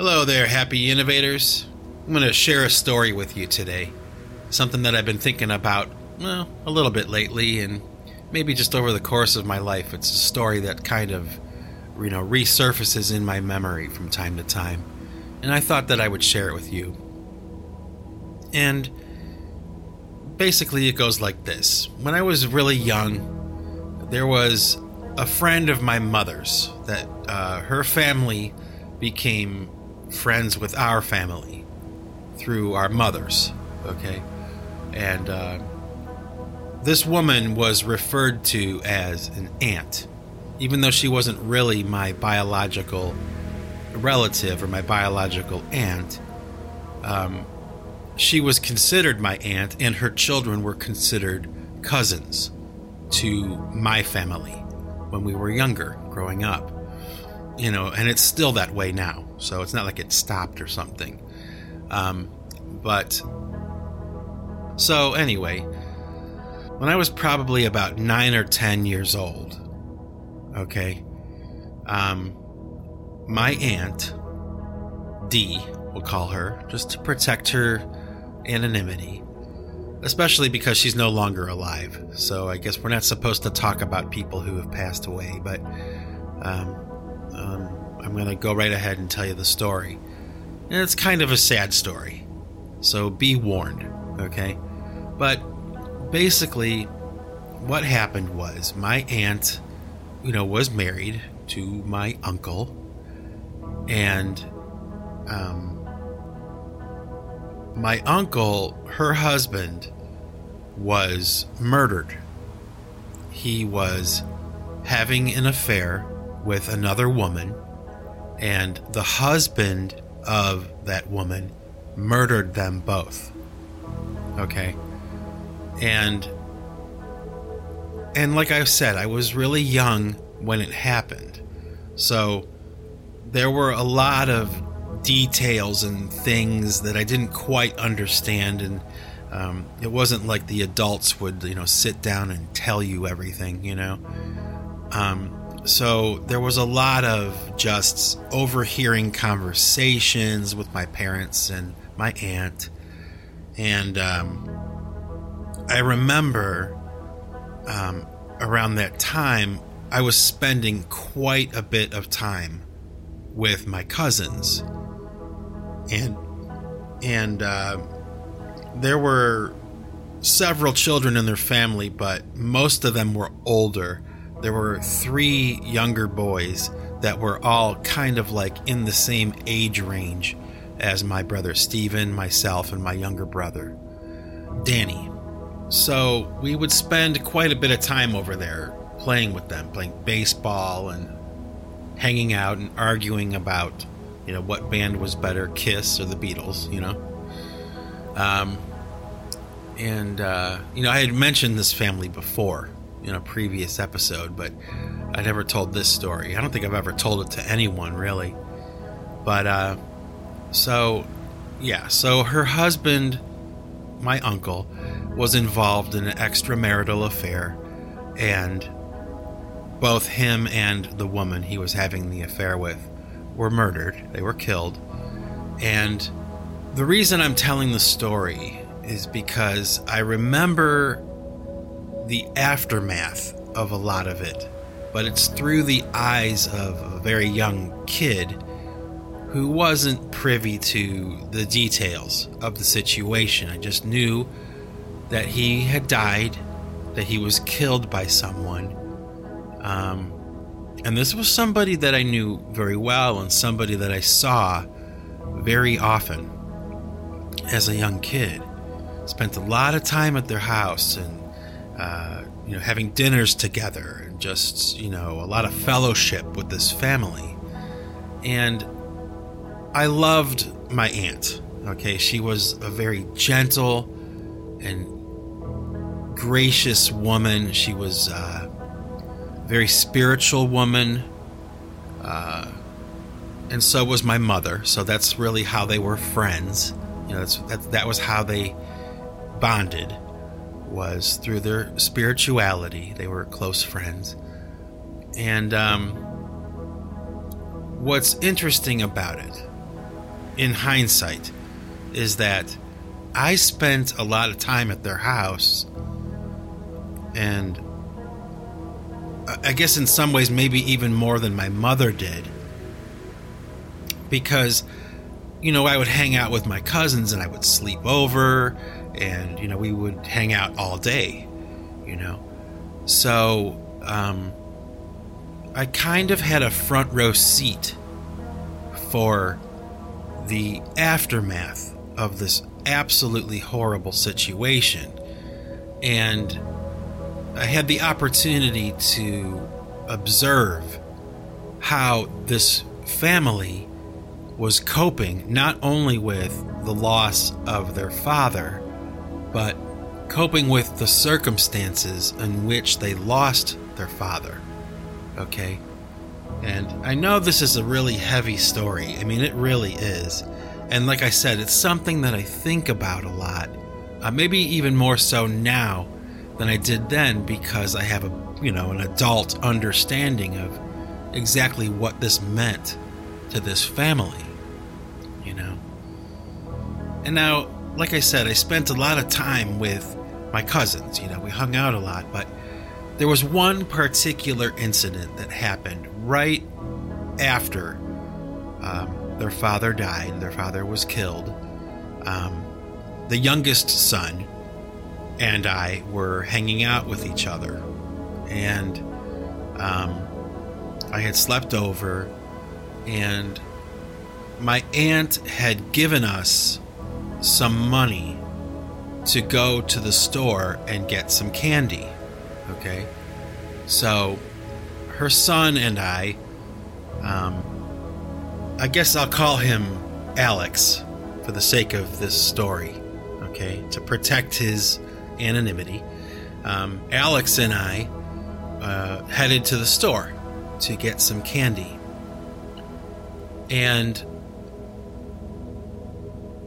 Hello there, happy innovators. I'm going to share a story with you today. Something that I've been thinking about, well, a little bit lately, and maybe just over the course of my life. It's a story that kind of, you know, resurfaces in my memory from time to time. And I thought that I would share it with you. And basically, it goes like this When I was really young, there was a friend of my mother's that uh, her family became friends with our family through our mothers. Okay. And uh, this woman was referred to as an aunt, even though she wasn't really my biological relative or my biological aunt. Um, she was considered my aunt, and her children were considered cousins to my family when we were younger, growing up. You know, and it's still that way now. So it's not like it stopped or something. Um, but so anyway, when I was probably about nine or ten years old, okay, um, my aunt D, we'll call her, just to protect her anonymity, especially because she's no longer alive. So I guess we're not supposed to talk about people who have passed away, but um, um, I'm going to go right ahead and tell you the story. And it's kind of a sad story. So be warned, okay? But basically, what happened was my aunt, you know, was married to my uncle, and um, my uncle, her husband, was murdered. He was having an affair with another woman, and the husband of that woman murdered them both. Okay. And and like I said, I was really young when it happened. So there were a lot of details and things that I didn't quite understand and um, it wasn't like the adults would, you know, sit down and tell you everything, you know. Um, so there was a lot of just overhearing conversations with my parents and my aunt, and um, I remember um, around that time I was spending quite a bit of time with my cousins, and and uh, there were several children in their family, but most of them were older. There were three younger boys that were all kind of like in the same age range as my brother Stephen, myself, and my younger brother, Danny. So we would spend quite a bit of time over there playing with them, playing baseball and hanging out and arguing about, you know, what band was better, Kiss or the Beatles, you know. Um, and uh, you know, I had mentioned this family before in a previous episode, but I never told this story. I don't think I've ever told it to anyone really. But uh, so, yeah, so her husband, my uncle, was involved in an extramarital affair, and both him and the woman he was having the affair with were murdered. They were killed. And the reason I'm telling the story is because I remember the aftermath of a lot of it, but it's through the eyes of a very young kid who wasn't privy to the details of the situation. I just knew that he had died, that he was killed by someone. Um, and this was somebody that I knew very well and somebody that I saw very often as a young kid. Spent a lot of time at their house and, uh, you know, having dinners together and just, you know, a lot of fellowship with this family. And I loved my aunt. Okay, she was a very gentle and gracious woman. She was a very spiritual woman. Uh, and so was my mother. So that's really how they were friends. You know, that's, that, that was how they bonded was through their spirituality. They were close friends. And um, what's interesting about it in hindsight is that I spent a lot of time at their house and I guess in some ways maybe even more than my mother did because you know I would hang out with my cousins and I would sleep over and you know we would hang out all day you know. So um, I kind of had a front row seat for the aftermath of this absolutely horrible situation. And I had the opportunity to observe how this family was coping not only with the loss of their father, but coping with the circumstances in which they lost their father. Okay? And I know this is a really heavy story. I mean, it really is. And like I said, it's something that I think about a lot. Uh, maybe even more so now than I did then because I have a, you know, an adult understanding of exactly what this meant to this family you know. And now, like I said, I spent a lot of time with my cousins, you know, we hung out a lot, but there was one particular incident that happened right after um, their father died, their father was killed. Um, the youngest son and I were hanging out with each other, and um, I had slept over, and my aunt had given us some money to go to the store and get some candy. Okay? So her son and I, um, I guess I'll call him Alex for the sake of this story, okay, to protect his anonymity. Um, Alex and I uh, headed to the store to get some candy. And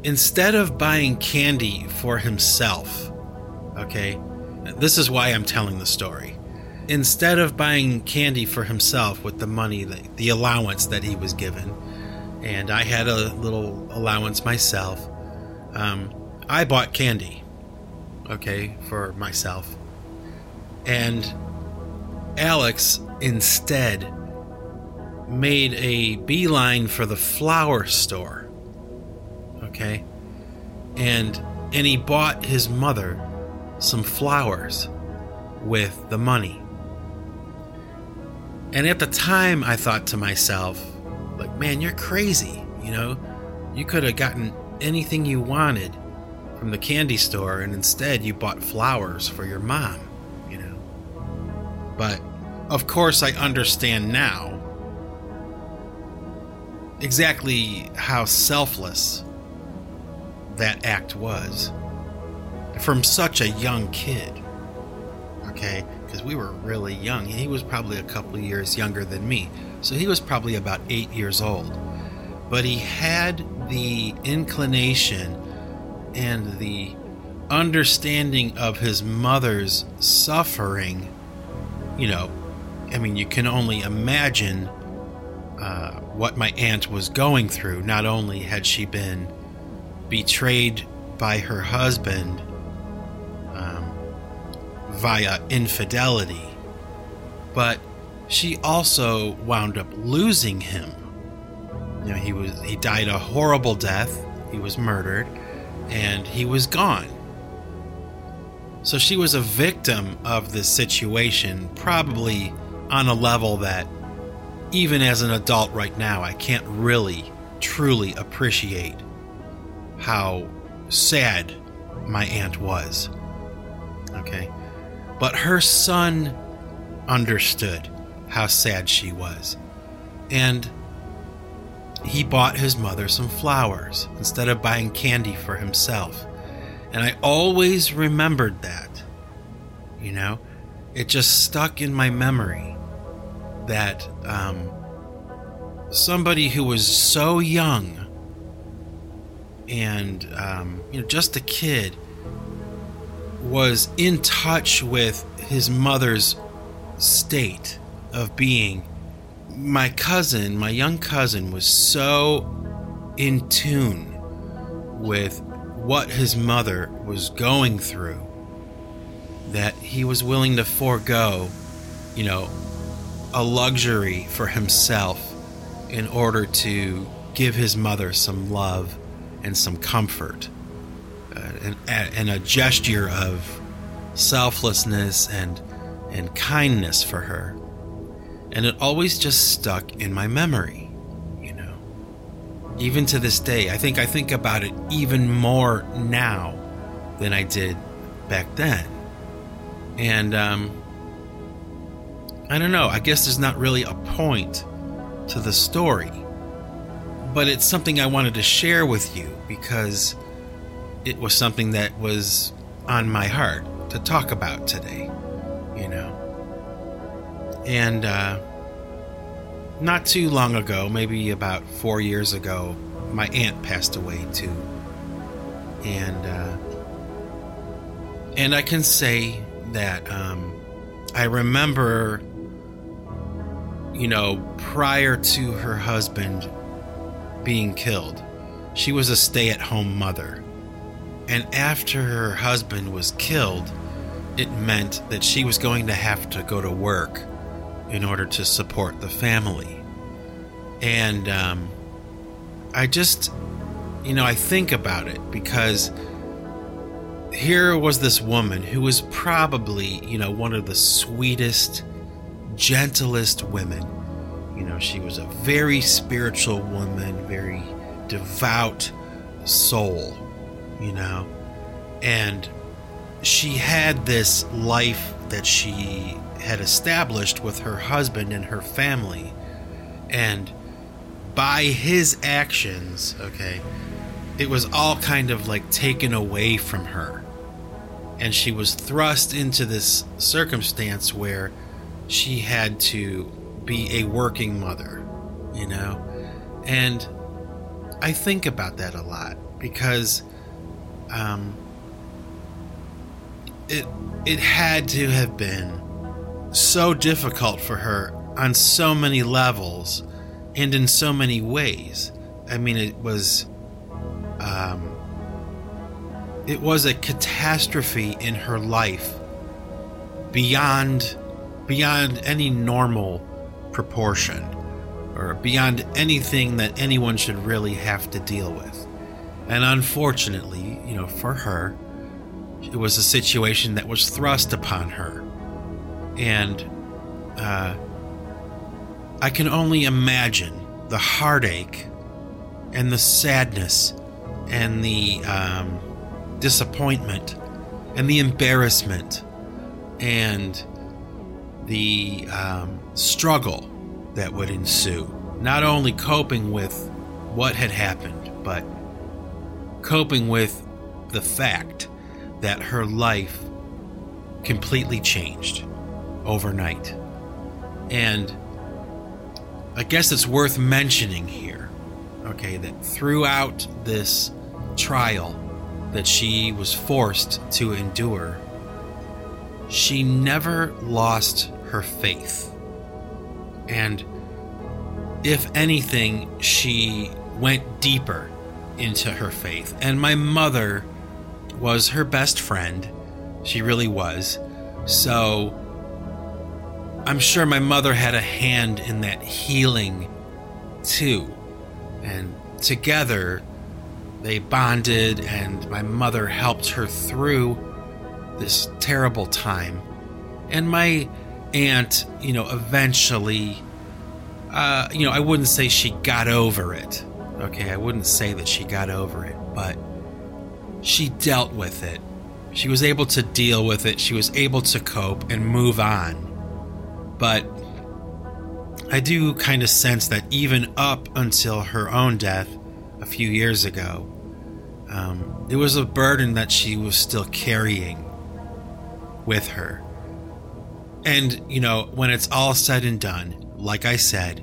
instead of buying candy for himself, okay, this is why I'm telling the story. Instead of buying candy for himself with the money, the, allowance that he was given, and I had a little allowance myself, um, I bought candy, okay, for myself. And Alex instead made a beeline for the flower store okay? And and he bought his mother some flowers with the money. And at the time I thought to myself, like, man, you're crazy, you know? You could have gotten anything you wanted from the candy store and instead you bought flowers for your mom, you know? But of course I understand now exactly how selfless that act was from such a young kid. Okay, because we were really young. He was probably a couple of years younger than me, so he was probably about eight years old. But he had the inclination and the understanding of his mother's suffering. You know, I mean, you can only imagine uh, what my aunt was going through. Not only had she been betrayed by her husband um, via infidelity, but she also wound up losing him. You know, he was he died a horrible death. He was murdered, and he was gone. So she was a victim of this situation, probably on a level that, even as an adult right now, I can't really truly appreciate how sad my aunt was. Okay? But her son understood how sad she was. And he bought his mother some flowers instead of buying candy for himself. And I always remembered that. You know? It just stuck in my memory that um, somebody who was so young and um, you know just a kid was in touch with his mother's state of being. My cousin my young cousin was so in tune with what his mother was going through that he was willing to forego, you know, a luxury for himself in order to give his mother some love and some comfort uh, and, and a gesture of selflessness and and kindness for her. And it always just stuck in my memory you know. Even to this day i think i think about it even more now than i did back then. And um i don't know i guess there's not really a point to the story but it's something i wanted to share with you because it was something that was on my heart to talk about today, you know. And uh, not too long ago, maybe about four years ago, my aunt passed away too. And uh, and I can say that um, I remember, you know, prior to her husband being killed, she was a stay-at-home mother. And after her husband was killed, it meant that she was going to have to go to work in order to support the family. And um, I just, you know, I think about it because here was this woman who was probably, you know, one of the sweetest, gentlest women. You know, she was a very spiritual woman, very devout soul, you know, and she had this life that she had established with her husband and her family. And by his actions, okay, it was all kind of like taken away from her. And she was thrust into this circumstance where she had to be a working mother, you know? And I think about that a lot because um, it it had to have been so difficult for her on so many levels and in so many ways. I mean, it was um, it was a catastrophe in her life beyond beyond any normal proportion or beyond anything that anyone should really have to deal with. And unfortunately, you know, for her, it was a situation that was thrust upon her. And uh, I can only imagine the heartache and the sadness and the um, disappointment and the embarrassment and the um, struggle that would ensue. Not only coping with what had happened, but coping with the fact that her life completely changed overnight. And I guess it's worth mentioning here, okay, that throughout this trial that she was forced to endure, she never lost her faith. And if anything, she went deeper into her faith. And my mother was her best friend. She really was. So I'm sure my mother had a hand in that healing too. And together they bonded, and my mother helped her through this terrible time. And my aunt, you know, eventually, uh, you know, I wouldn't say she got over it. Okay, I wouldn't say that she got over it, but she dealt with it. She was able to deal with it. She was able to cope and move on. But I do kind of sense that even up until her own death a few years ago, um, it was a burden that she was still carrying with her. And, you know, when it's all said and done, like I said,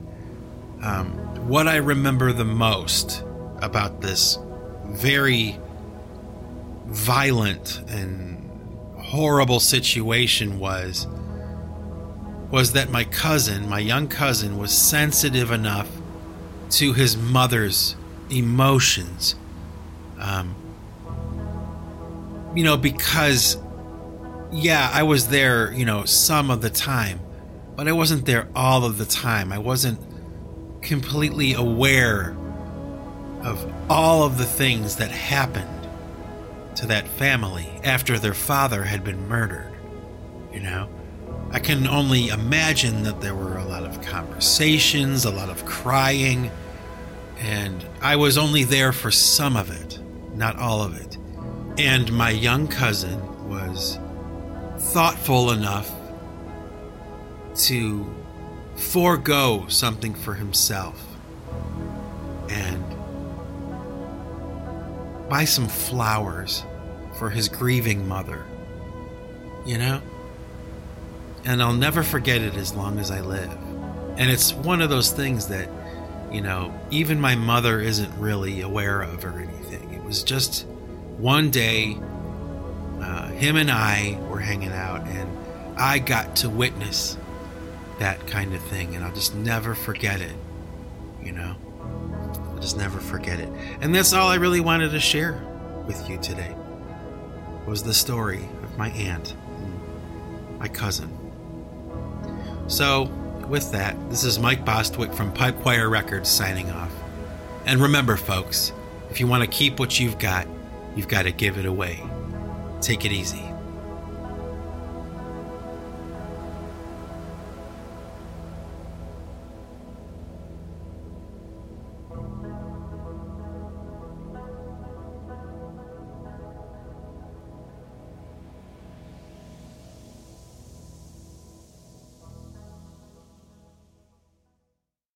um, what I remember the most about this very violent and horrible situation was was that my cousin, my young cousin was sensitive enough to his mother's emotions. Um, you know, because, yeah, I was there, you know, some of the time, but I wasn't there all of the time. I wasn't completely aware of all of the things that happened to that family after their father had been murdered. You know? I can only imagine that there were a lot of conversations, a lot of crying, and I was only there for some of it, not all of it. And my young cousin was thoughtful enough to forego something for himself and buy some flowers for his grieving mother. You know? And I'll never forget it as long as I live. And it's one of those things that, you know, even my mother isn't really aware of or anything. It was just one day, him and I were hanging out, and I got to witness that kind of thing, and I'll just never forget it. You know? I'll just never forget it. And that's all I really wanted to share with you today was the story of my aunt my cousin. So, with that, this is Mike Bostwick from Pipe Choir Records signing off. And remember, folks, if you want to keep what you've got, you've got to give it away. Take it easy.